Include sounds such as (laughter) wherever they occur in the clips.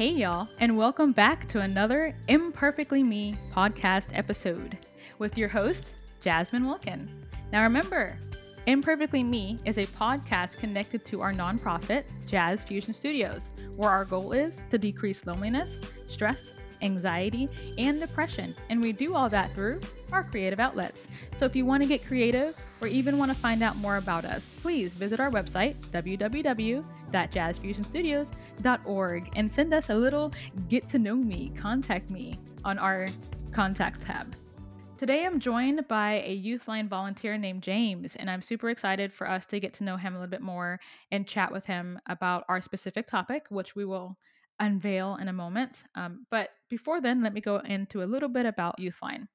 Hey, y'all, and welcome back to another Imperfectly Me podcast episode with your host, Jasmine Wilkin. Now, remember, Imperfectly Me is a podcast connected to our nonprofit, Jazz Fusion Studios, where our goal is to decrease loneliness, stress, anxiety, and depression. And we do all that through our creative outlets. So if you want to get creative or even want to find out more about us, please visit our website, www.jazzfusionstudios.org, and send us a little get to know me, contact me on our contact tab. Today, I'm joined by a Youthline volunteer named James, and I'm super excited for us to get to know him a little bit more and chat with him about our specific topic, which we will unveil in a moment. Um, but before then, let me go into a little bit about Youthline.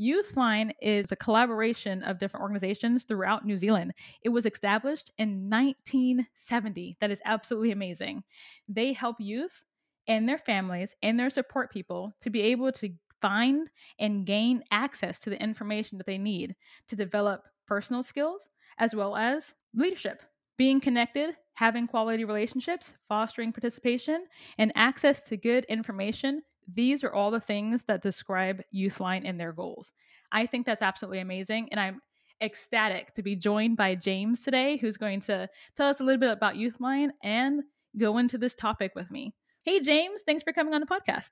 Youthline is a collaboration of different organizations throughout New Zealand. It was established in 1970. That is absolutely amazing. They help youth and their families and their support people to be able to find and gain access to the information that they need to develop personal skills as well as leadership. Being connected, having quality relationships, fostering participation, and access to good information these are all the things that describe Youthline and their goals. I think that's absolutely amazing. And I'm ecstatic to be joined by James today, who's going to tell us a little bit about Youthline and go into this topic with me. Hey, James, thanks for coming on the podcast.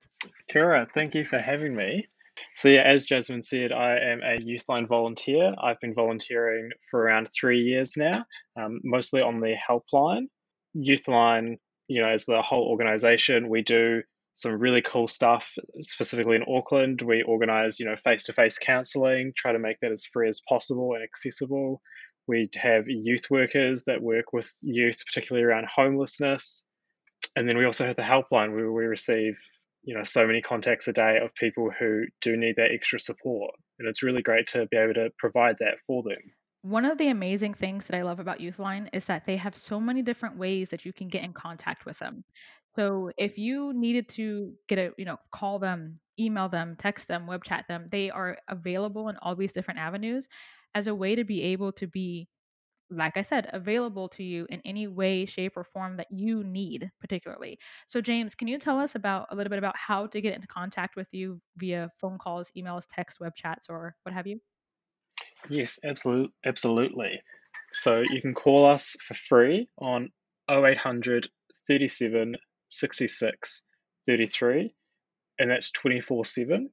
Kia ora, thank you for having me. So, yeah, as Jasmine said, I am a Youthline volunteer. I've been volunteering for around three years now, um, mostly on the helpline. Youthline, you know, as the whole organization, we do some really cool stuff, specifically in Auckland. We organize, you know, face-to-face counseling, try to make that as free as possible and accessible. We have youth workers that work with youth, particularly around homelessness. And then we also have the helpline where we receive, you know, so many contacts a day of people who do need that extra support. And it's really great to be able to provide that for them. One of the amazing things that I love about Youthline is that they have so many different ways that you can get in contact with them. So if you needed to get a, you know, call them, email them, text them, web chat them, they are available in all these different avenues as a way to be able to be like I said, available to you in any way, shape, or form that you need, particularly. So, James, can you tell us about a little bit about how to get into contact with you via phone calls, emails, text, web chats, or what have you? Yes, absolutely, absolutely. So you can call us for free on 0800 37 66 33, and that's 24 7.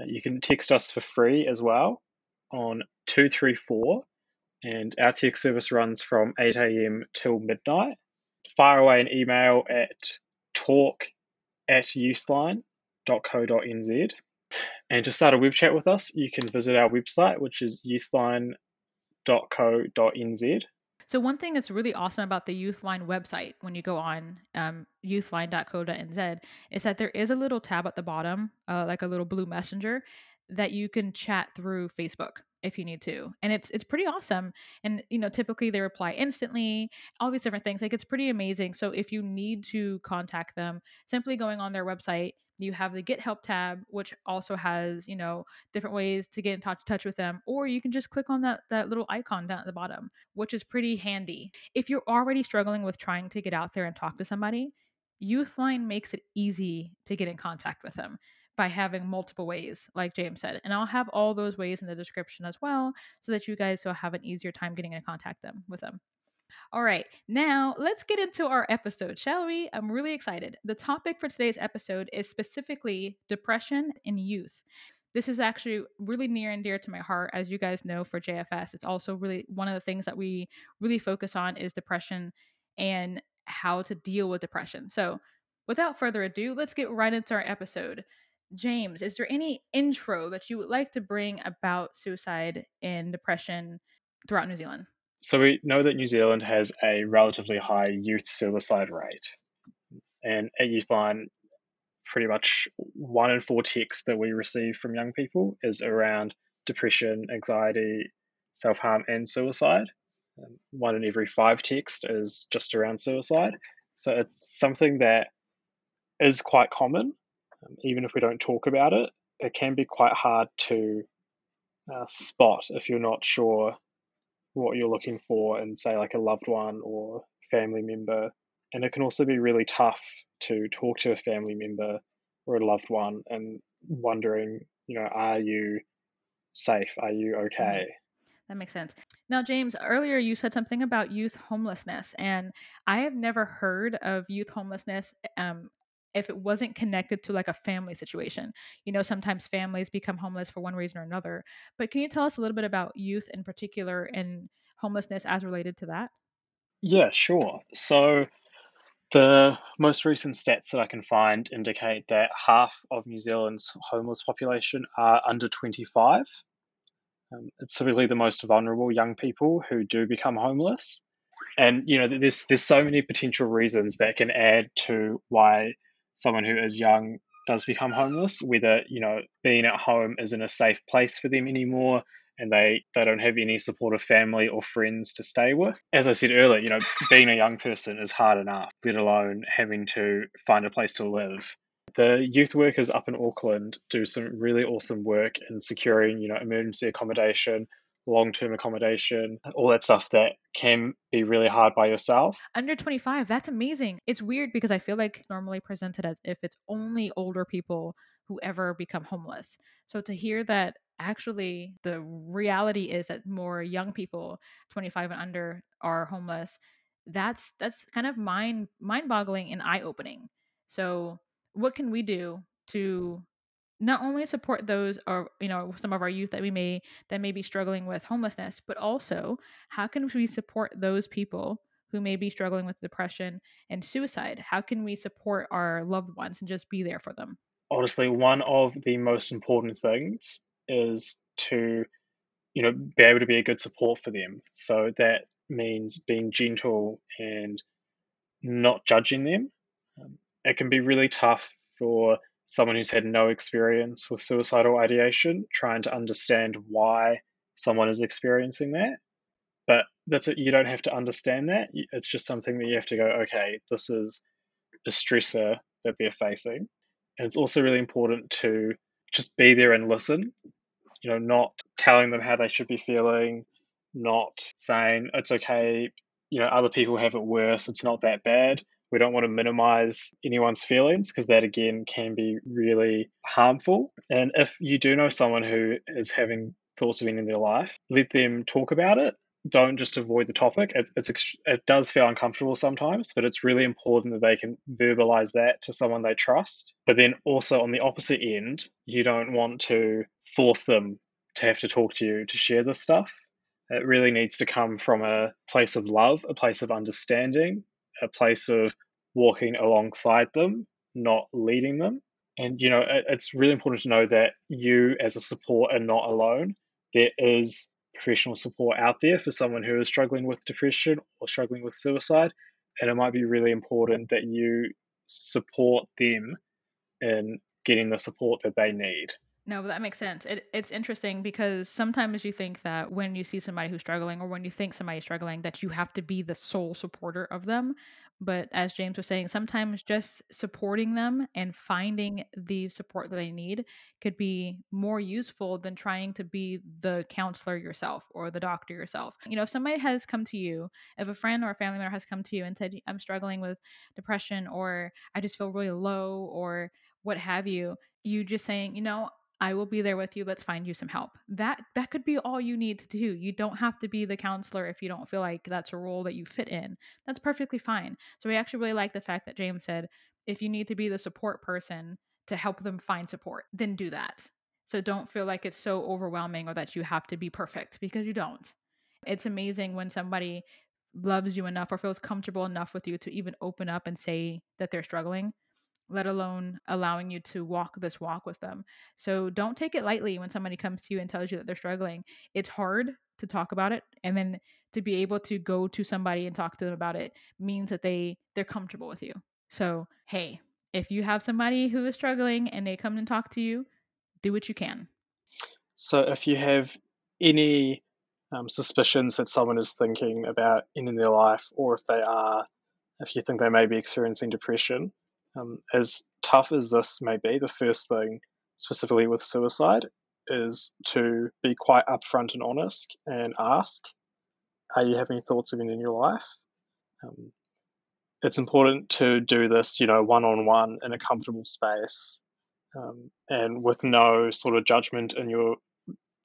Uh, you can text us for free as well on 234, and our text service runs from 8 a.m. till midnight. Fire away an email at talk at youthline.co.nz. And to start a web chat with us, you can visit our website, which is youthline.co.nz. So one thing that's really awesome about the Youthline website when you go on um, youthline.co.nz is that there is a little tab at the bottom, uh, like a little blue messenger, that you can chat through Facebook if you need to. And it's it's pretty awesome. And you know typically they reply instantly all these different things. Like it's pretty amazing. So if you need to contact them simply going on their website you have the get help tab which also has you know different ways to get in touch, touch with them or you can just click on that that little icon down at the bottom which is pretty handy. If you're already struggling with trying to get out there and talk to somebody youthline makes it easy to get in contact with them by having multiple ways like james said and i'll have all those ways in the description as well so that you guys will have an easier time getting in contact them with them all right, now let's get into our episode, shall we? I'm really excited. The topic for today's episode is specifically depression in youth. This is actually really near and dear to my heart. As you guys know, for JFS, it's also really one of the things that we really focus on is depression and how to deal with depression. So, without further ado, let's get right into our episode. James, is there any intro that you would like to bring about suicide and depression throughout New Zealand? So we know that New Zealand has a relatively high youth suicide rate. And at Youthline, pretty much one in four texts that we receive from young people is around depression, anxiety, self harm, and suicide. one in every five texts is just around suicide. So it's something that is quite common, um, even if we don't talk about it. It can be quite hard to uh, spot if you're not sure what you're looking for and say, like a loved one or family member And it can also be really tough to talk to a family member or a loved one and wondering, you know, are you safe? Are you Mm-hmm. okay? That makes sense. Now, James, earlier you said something about youth homelessness, and I have never heard of youth homelessness um, if it wasn't connected to like a family situation. You know, sometimes families become homeless for one reason or another. But can you tell us a little bit about youth in particular and homelessness as related to that? Yeah, sure. So the most recent stats that I can find indicate that half of New Zealand's homeless population are under 25. Um, it's typically the most vulnerable young people who do become homeless. And you know, there's there's so many potential reasons that can add to why someone who is young does become homeless. Whether you know being at home isn't a safe place for them anymore, and they they don't have any supportive family or friends to stay with. As I said earlier, you know, being a young person is hard enough, let alone having to find a place to live. The youth workers up in Auckland do some really awesome work in securing, you know, emergency accommodation, long-term accommodation, all that stuff that can be really hard by yourself. Under 25, that's amazing. It's weird because I feel like it's normally presented as if it's only older people who ever become homeless. So to hear that actually the reality is that more young people 25 and under are homeless, that's that's kind of mind mind-boggling and eye-opening. So what can we do to not only support those or you know some of our youth that we may that may be struggling with homelessness but also how can we support those people who may be struggling with depression and suicide how can we support our loved ones and just be there for them Honestly, one of the most important things is to, you know, be able to be a good support for them. So that means being gentle and not judging them. Um, it can be really tough for someone who's had no experience with suicidal ideation trying to understand why someone is experiencing that. But that's it. You don't have to understand that. It's just something that you have to go, okay, this is a stressor that they're facing. And it's also really important to just be there and listen, you know, not telling them how they should be feeling, not saying it's okay, you know, other people have it worse, it's not that bad. We don't want to minimize anyone's feelings because that again can be really harmful. And if you do know someone who is having thoughts of ending their life, let them talk about it don't just avoid the topic. It, it's it does feel uncomfortable sometimes, but it's really important that they can verbalize that to someone they trust. But then also on the opposite end, you don't want to force them to have to talk to you to share this stuff. It really needs to come from a place of love, a place of understanding, a place of walking alongside them, not leading them. And you know, it, it's really important to know that you as a support are not alone. There is professional support out there for someone who is struggling with depression or struggling with suicide. And it might be really important that you support them in getting the support that they need. No, that makes sense. It, it's interesting because sometimes you think that when you see somebody who's struggling or when you think somebody's struggling, that you have to be the sole supporter of them. But as James was saying, sometimes just supporting them and finding the support that they need could be more useful than trying to be the counselor yourself or the doctor yourself. You know, if somebody has come to you, if a friend or a family member has come to you and said, I'm struggling with depression or I just feel really low or what have you, you just saying, you know, I will be there with you. Let's find you some help. That that could be all you need to do. You don't have to be the counselor if you don't feel like that's a role that you fit in. That's perfectly fine. So we actually really like the fact that James said if you need to be the support person to help them find support, then do that. So don't feel like it's so overwhelming or that you have to be perfect because you don't. It's amazing when somebody loves you enough or feels comfortable enough with you to even open up and say that they're struggling let alone allowing you to walk this walk with them. So don't take it lightly when somebody comes to you and tells you that they're struggling. It's hard to talk about it and then to be able to go to somebody and talk to them about it means that they they're comfortable with you. So, hey, if you have somebody who is struggling and they come and talk to you, do what you can. So if you have any um, suspicions that someone is thinking about ending their life, or if they are, if you think they may be experiencing depression, um, as tough as this may be, the first thing, specifically with suicide, is to be quite upfront and honest and ask, Are you having thoughts of ending your life? Um, it's important to do this, you know, one on one in a comfortable space um, and with no sort of judgment in your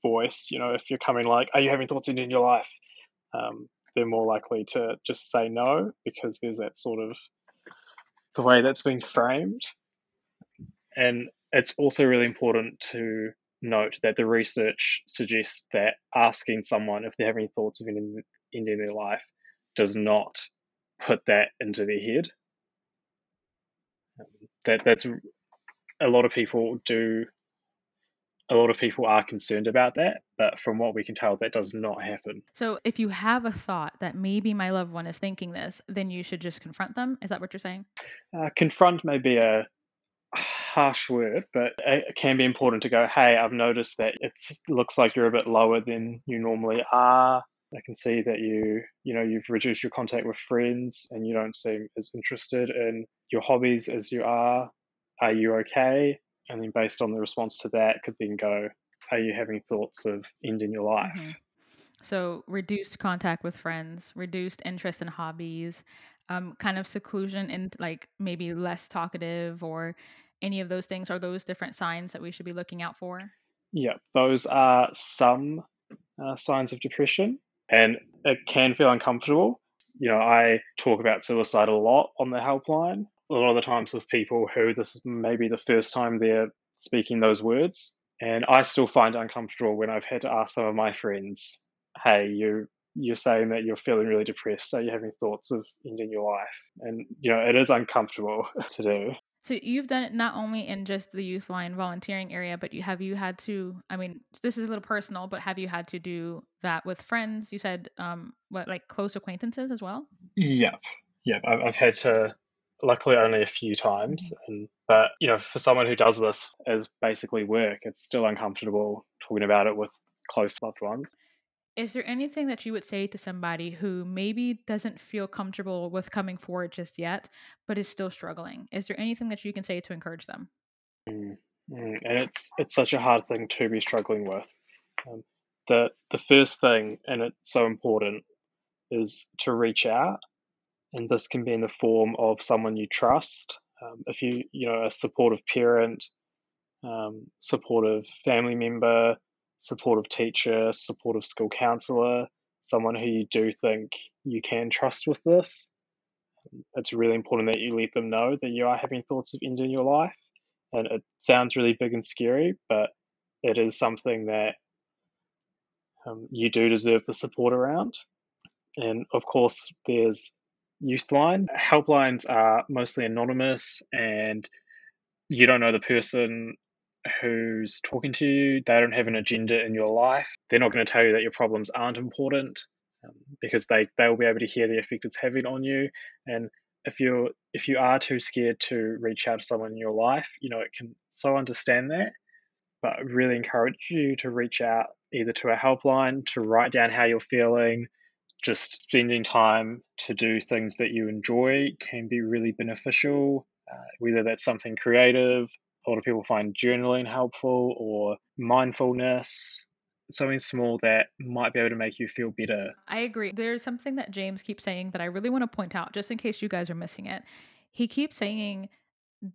voice. You know, if you're coming like, "Are you having thoughts in your life?" Um, they're more likely to just say no because there's that sort of the way that's been framed. And it's also really important to note that the research suggests that asking someone if they're having thoughts of ending, ending their life does not put that into their head. That that's a lot of people do. A lot of people are concerned about that, but from what we can tell, that does not happen. So, if you have a thought that maybe my loved one is thinking this, then you should just confront them. Is that what you're saying? Uh, confront may be a harsh word, but it can be important to go, hey, I've noticed that it looks like you're a bit lower than you normally are. I can see that you, you know, you've reduced your contact with friends and you don't seem as interested in your hobbies as you are. Are you okay? And then based on the response to that, could then go, are you having thoughts of ending your life? Mm-hmm. So reduced contact with friends, reduced interest in hobbies, um, kind of seclusion and like maybe less talkative or any of those things. Are those different signs that we should be looking out for? Yeah, those are some uh, signs of depression and it can feel uncomfortable. You know, I talk about suicide a lot on the helpline. A lot of the times with people who this is maybe the first time they're speaking those words. And I still find it uncomfortable when I've had to ask some of my friends, hey, you you're saying that you're feeling really depressed, so you're having thoughts of ending your life. And you know, it is uncomfortable (laughs) to do. So you've done it not only in just the youth line volunteering area, but you have you had to? I mean, this is a little personal, but have you had to do that with friends? You said um, what like close acquaintances as well. Yep, yep. I've, I've had to. Luckily, only a few times, mm-hmm. and but you know, for someone who does this as basically work, it's still uncomfortable talking about it with close loved ones. Is there anything that you would say to somebody who maybe doesn't feel comfortable with coming forward just yet, but is still struggling? Is there anything that you can say to encourage them? Mm, mm, and it's it's such a hard thing to be struggling with. Um, the the first thing, and it's so important, is to reach out, and this can be in the form of someone you trust. Um, if you you know a supportive parent, um, supportive family member, supportive teacher, supportive school counselor, someone who you do think you can trust with this. It's really important that you let them know that you are having thoughts of ending your life. And it sounds really big and scary, but it is something that um, you do deserve the support around. And of course, there's Youthline. Helplines are mostly anonymous and you don't know the person who's talking to you, they don't have an agenda in your life. They're not going to tell you that your problems aren't important um, because they they'll be able to hear the effect it's having on you. And if you're if you are too scared to reach out to someone in your life, you know it can so understand that. But really encourage you to reach out either to a helpline, to write down how you're feeling. Just spending time to do things that you enjoy can be really beneficial. Uh, whether that's something creative, a lot of people find journaling helpful or mindfulness something small that might be able to make you feel better. I agree. There's something that James keeps saying that I really want to point out just in case you guys are missing it. He keeps saying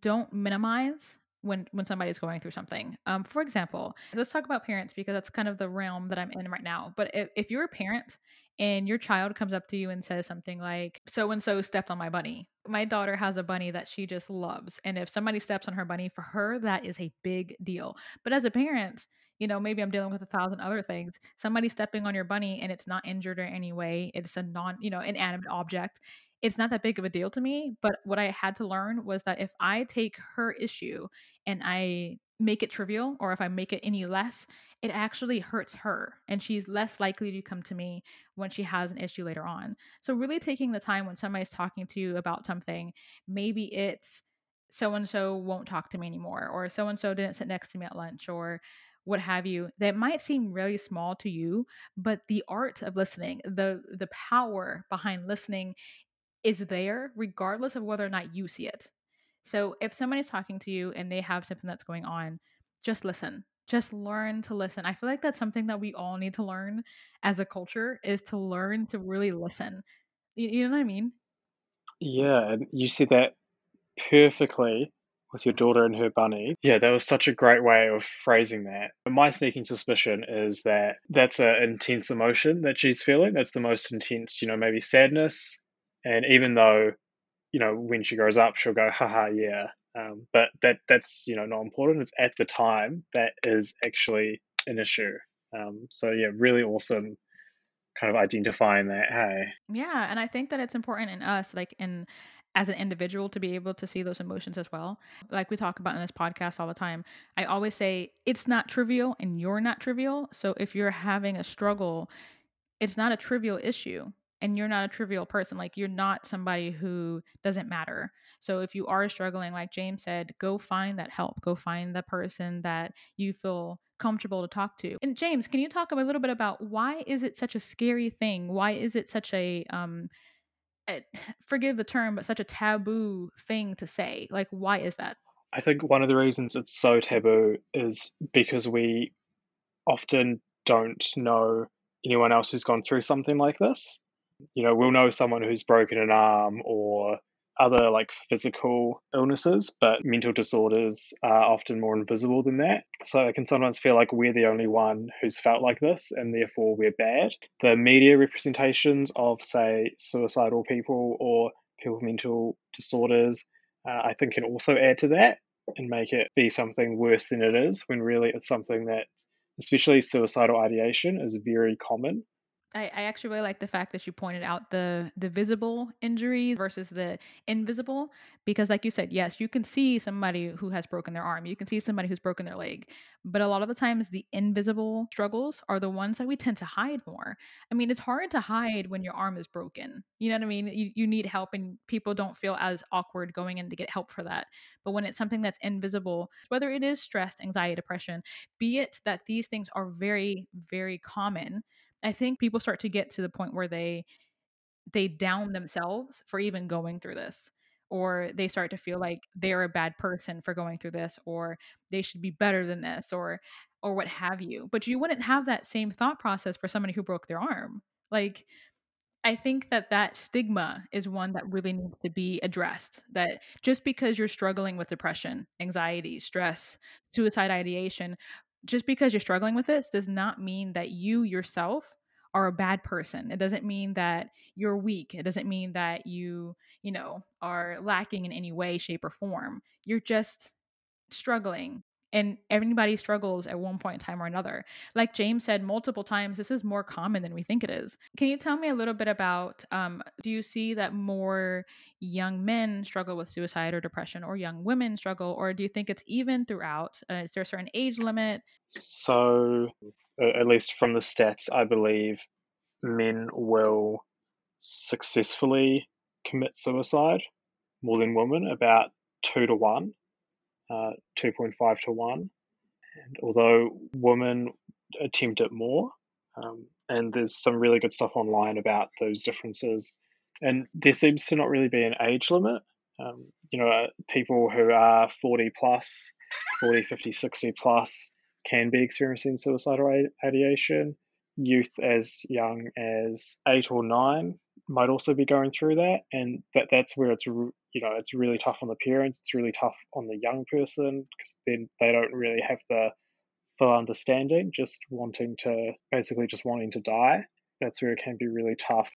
don't minimize when when somebody's going through something. Um, for example, let's talk about parents because that's kind of the realm that I'm in right now. But if, if you're a parent and your child comes up to you and says something like, so and so stepped on my bunny. My daughter has a bunny that she just loves. And if somebody steps on her bunny, for her, that is a big deal. But as a parent, you know, maybe I'm dealing with a thousand other things. Somebody stepping on your bunny and it's not injured in any way, it's a non, you know, inanimate object. It's not that big of a deal to me. But what I had to learn was that if I take her issue and I make it trivial or if I make it any less, it actually hurts her and she's less likely to come to me when she has an issue later on. So, really taking the time when somebody's talking to you about something, maybe it's so and so won't talk to me anymore, or so and so didn't sit next to me at lunch, or what have you that might seem really small to you but the art of listening the the power behind listening is there regardless of whether or not you see it so if somebody's talking to you and they have something that's going on, just listen. Just learn to listen. I feel like that's something that we all need to learn as a culture is to learn to really listen. You, you know what I mean? Yeah, and you said that perfectly with your daughter and her bunny. Yeah, that was such a great way of phrasing that. My sneaking suspicion is that that's an intense emotion that she's feeling. That's the most intense, you know, maybe sadness. And even though, you know, when she grows up, she'll go, haha, yeah. Um, but that that's, you know, not important. It's at the time that is actually an issue. Um, so, yeah, really awesome kind of identifying that, hey. Yeah, and I think that it's important in us, like in as an individual to be able to see those emotions as well. Like we talk about in this podcast all the time, I always say it's not trivial and you're not trivial. So if you're having a struggle, it's not a trivial issue and you're not a trivial person. Like you're not somebody who doesn't matter. So if you are struggling, like James said, go find that help. Go find the person that you feel comfortable to talk to. And James, can you talk a little bit about why is it such a scary thing? Why is it such a um a, (sighs) forgive the term, but such a taboo thing to say? Like why is that? I think one of the reasons it's so taboo is because we often don't know anyone else who's gone through something like this. You know, we'll know someone who's broken an arm or other like physical illnesses, but mental disorders are often more invisible than that. So I can sometimes feel like we're the only one who's felt like this and therefore we're bad. The media representations of, say, suicidal people or people with mental disorders, uh, I think can also add to that and make it be something worse than it is when really it's something that, especially suicidal ideation, is very common. I, I actually really like the fact that you pointed out the the visible injuries versus the invisible because like you said yes you can see somebody who has broken their arm. You can see somebody who's broken their leg. But a lot of the times the invisible struggles are the ones that we tend to hide more. I mean it's hard to hide when your arm is broken. You know what i mean? You, you need help and people don't feel as awkward going in to get help for that. But when it's something that's invisible whether it is stress anxiety depression be it that these things are very very common I think people start to get to the point where they they down themselves for even going through this or they start to feel like they're a bad person for going through this or they should be better than this or or what have you. But you wouldn't have that same thought process for somebody who broke their arm. Like I think that that stigma is one that really needs to be addressed. That just because you're struggling with depression, anxiety, stress, suicide ideation, just because you're struggling with this does not mean that you yourself are a bad person. It doesn't mean that you're weak. It doesn't mean that you, you know, are lacking in any way, shape, or form. You're just struggling and everybody struggles at one point in time or another. Like James said multiple times, this is more common than we think it is. Can you tell me a little bit about um, do you see that more young men struggle with suicide or depression, or young women struggle, or do you think it's even throughout? Uh, is there a certain age limit? So, at least from the stats, I believe men will successfully commit suicide more than women, about two to one uh, 2.5 to 1. And although women attempt it more, um, and there's some really good stuff online about those differences. And there seems to not really be an age limit. Um, you know, uh, people who are 40 plus, 40, 50, 60 plus can be experiencing suicidal ideation. Youth as young as eight or nine might also be going through that, and that that's where it's you know it's really tough on the parents it's really tough on the young person because then they don't really have the full understanding just wanting to basically just wanting to die. That's where it can be really tough.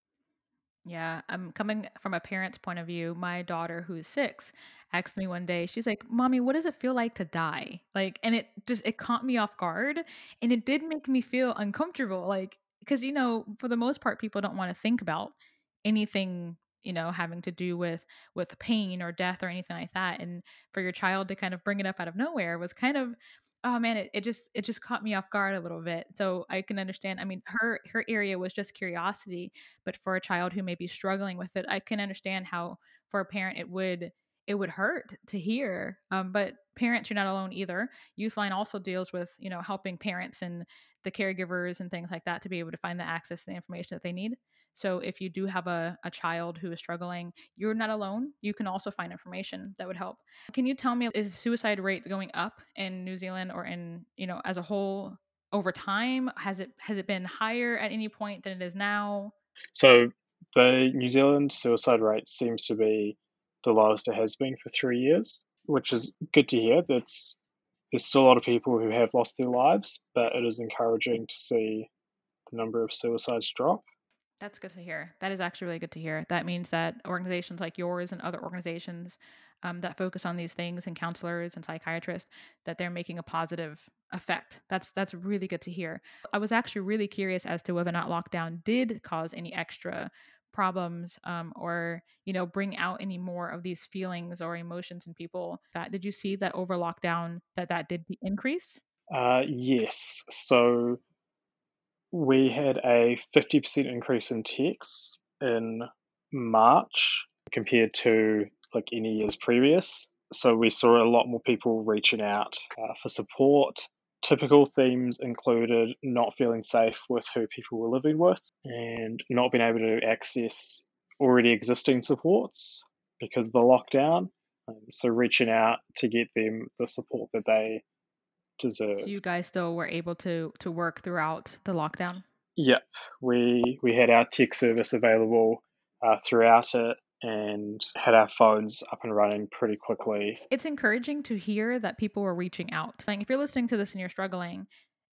Yeah i'm coming from a parent's point of view my daughter who's six asked me one day she's like mommy what does it feel like to die? Like and it just it caught me off guard and it did make me feel uncomfortable like because you know for the most part people don't want to think about anything you know having to do with with pain or death or anything like that and for your child to kind of bring it up out of nowhere was kind of oh man it, it just it just caught me off guard a little bit. So i can understand i mean her her area was just curiosity but for a child who may be struggling with it i can understand how for a parent it would it would hurt to hear um, but parents you're not alone either. Youthline also deals with you know helping parents and the caregivers and things like that to be able to find the access to the information that they need so if you do have a, a child who is struggling, you're not alone. You can also find information that would help. Can you tell me is suicide rate going up in New Zealand or in, you know, as a whole over time? Has it has it been higher at any point than it is now? So the New Zealand suicide rate seems to be the lowest it has been for three years, which is good to hear. That's there's still a lot of people who have lost their lives, but it is encouraging to see the number of suicides drop. That's good to hear. That is actually really good to hear. That means that organizations like yours and other organizations um, that focus on these things and counselors and psychiatrists that they're making a positive effect. That's that's really good to hear. I was actually really curious as to whether or not lockdown did cause any extra problems um, or you know bring out any more of these feelings or emotions in people that did you see that over lockdown that that did increase uh, yes so we had a 50% increase in texts in march compared to like any years previous so we saw a lot more people reaching out uh, for support Typical themes included not feeling safe with who people were living with and not being able to access already existing supports because of the lockdown. Um, so reaching out to get them the support that they So you guys still were able to to work throughout the lockdown. Yep, we we had our tech service available uh, throughout it and had our phones up and running pretty quickly. It's encouraging to hear that people were reaching out. Like if you're listening to this and you're struggling,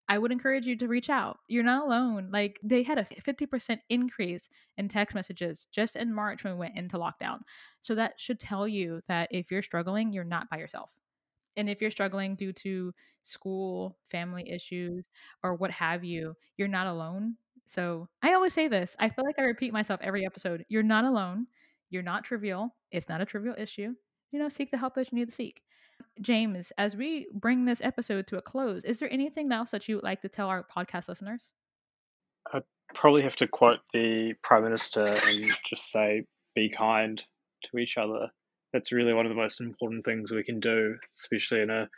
I would encourage you to reach out. You're not alone. Like they had a 50% increase in text messages just in March when we went into lockdown. So that should tell you that if you're struggling, you're not by yourself. And if you're struggling due to school, family issues, or what have you, you're not alone. So I always say this. I feel like I repeat myself every episode. You're not alone. You're not trivial. It's not a trivial issue. You know, seek the help that you need to seek. James, as we bring this episode to a close, is there anything else that you would like to tell our podcast listeners? I'd probably have to quote the Prime Minister and just say, be kind to each other. That's really one of the most important things we can do, especially in a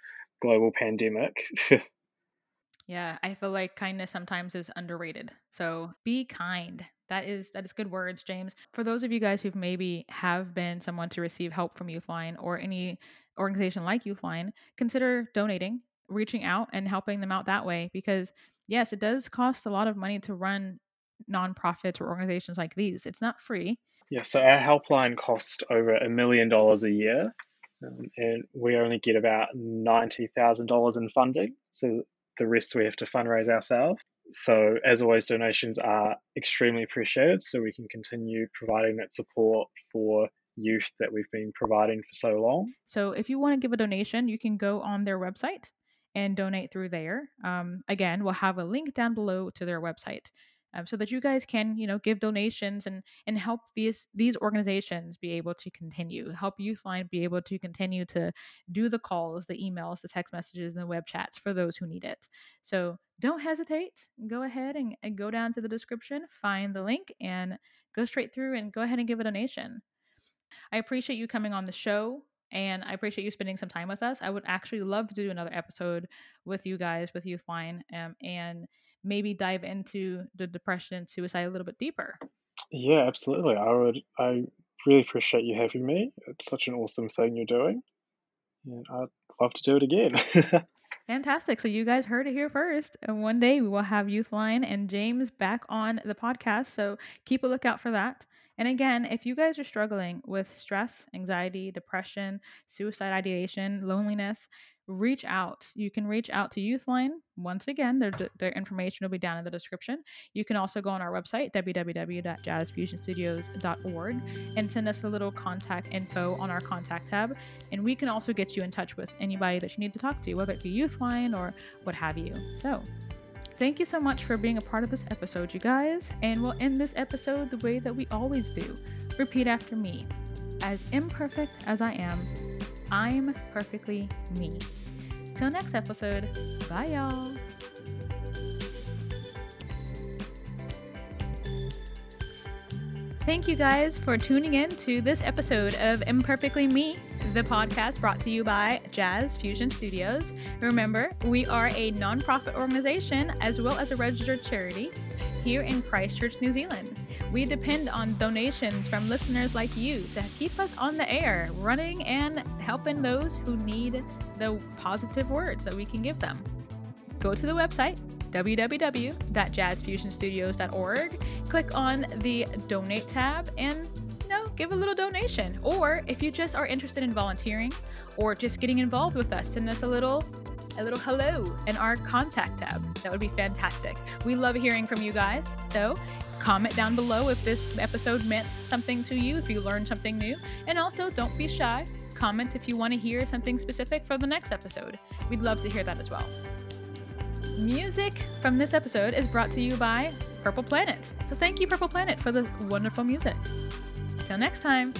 global pandemic. (laughs) yeah, I feel like kindness sometimes is underrated. So be kind that is that is good words james for those of you guys who maybe have been someone to receive help from youthline or any organization like youthline consider donating reaching out and helping them out that way because yes it does cost a lot of money to run nonprofits or organizations like these it's not free yeah so our helpline costs over a million dollars a year um, and we only get about $90000 in funding so the rest we have to fundraise ourselves so, as always, donations are extremely appreciated so we can continue providing that support for youth that we've been providing for so long. So, if you want to give a donation, you can go on their website and donate through there. Um, again, we'll have a link down below to their website um, so that you guys can you know give donations and and help these these organizations be able to continue help youthline be able to continue to do the calls the emails the text messages and the web chats for those who need it so don't hesitate go ahead and, and go down to the description find the link and go straight through and go ahead and give a donation i appreciate you coming on the show and I appreciate you spending some time with us. I would actually love to do another episode with you guys, with Youthline, um, and maybe dive into the depression and suicide a little bit deeper. Yeah, absolutely. I would. I really appreciate you having me. It's such an awesome thing you're doing, and I'd love to do it again. (laughs) Fantastic. So you guys heard it here first. And one day we will have Youthline and James back on the podcast. So keep a lookout for that. And again, if you guys are struggling with stress, anxiety, depression, suicide ideation, loneliness, reach out. You can reach out to Youthline. Once again, their, their information will be down in the description. You can also go on our website, www.jazzfusionstudios.org, and send us a little contact info on our contact tab. And we can also get you in touch with anybody that you need to talk to, whether it be Youthline or what have you. So, Thank you so much for being a part of this episode, you guys. And we'll end this episode the way that we always do. Repeat after me. As imperfect as I am, I'm perfectly me. Till next episode, bye y'all. Thank you guys for tuning in to this episode of Imperfectly Me, the podcast brought to you by Jazz Fusion Studios. Remember, we are a nonprofit organization as well as a registered charity here in Christchurch, New Zealand. We depend on donations from listeners like you to keep us on the air, running and helping those who need the positive words that we can give them. Go to the website www.jazzfusionstudios.org, click on the donate tab, and give a little donation. Or if you just are interested in volunteering or just getting involved with us, send us a little a little hello in our contact tab. That would be fantastic. We love hearing from you guys. So comment down below if this episode meant something to you, if you learned something new. And also, don't be shy. Comment if you want to hear something specific for the next episode. We'd love to hear that as well. Music from this episode is brought to you by Purple Planet. So thank you, Purple Planet, for the wonderful music. Till next time.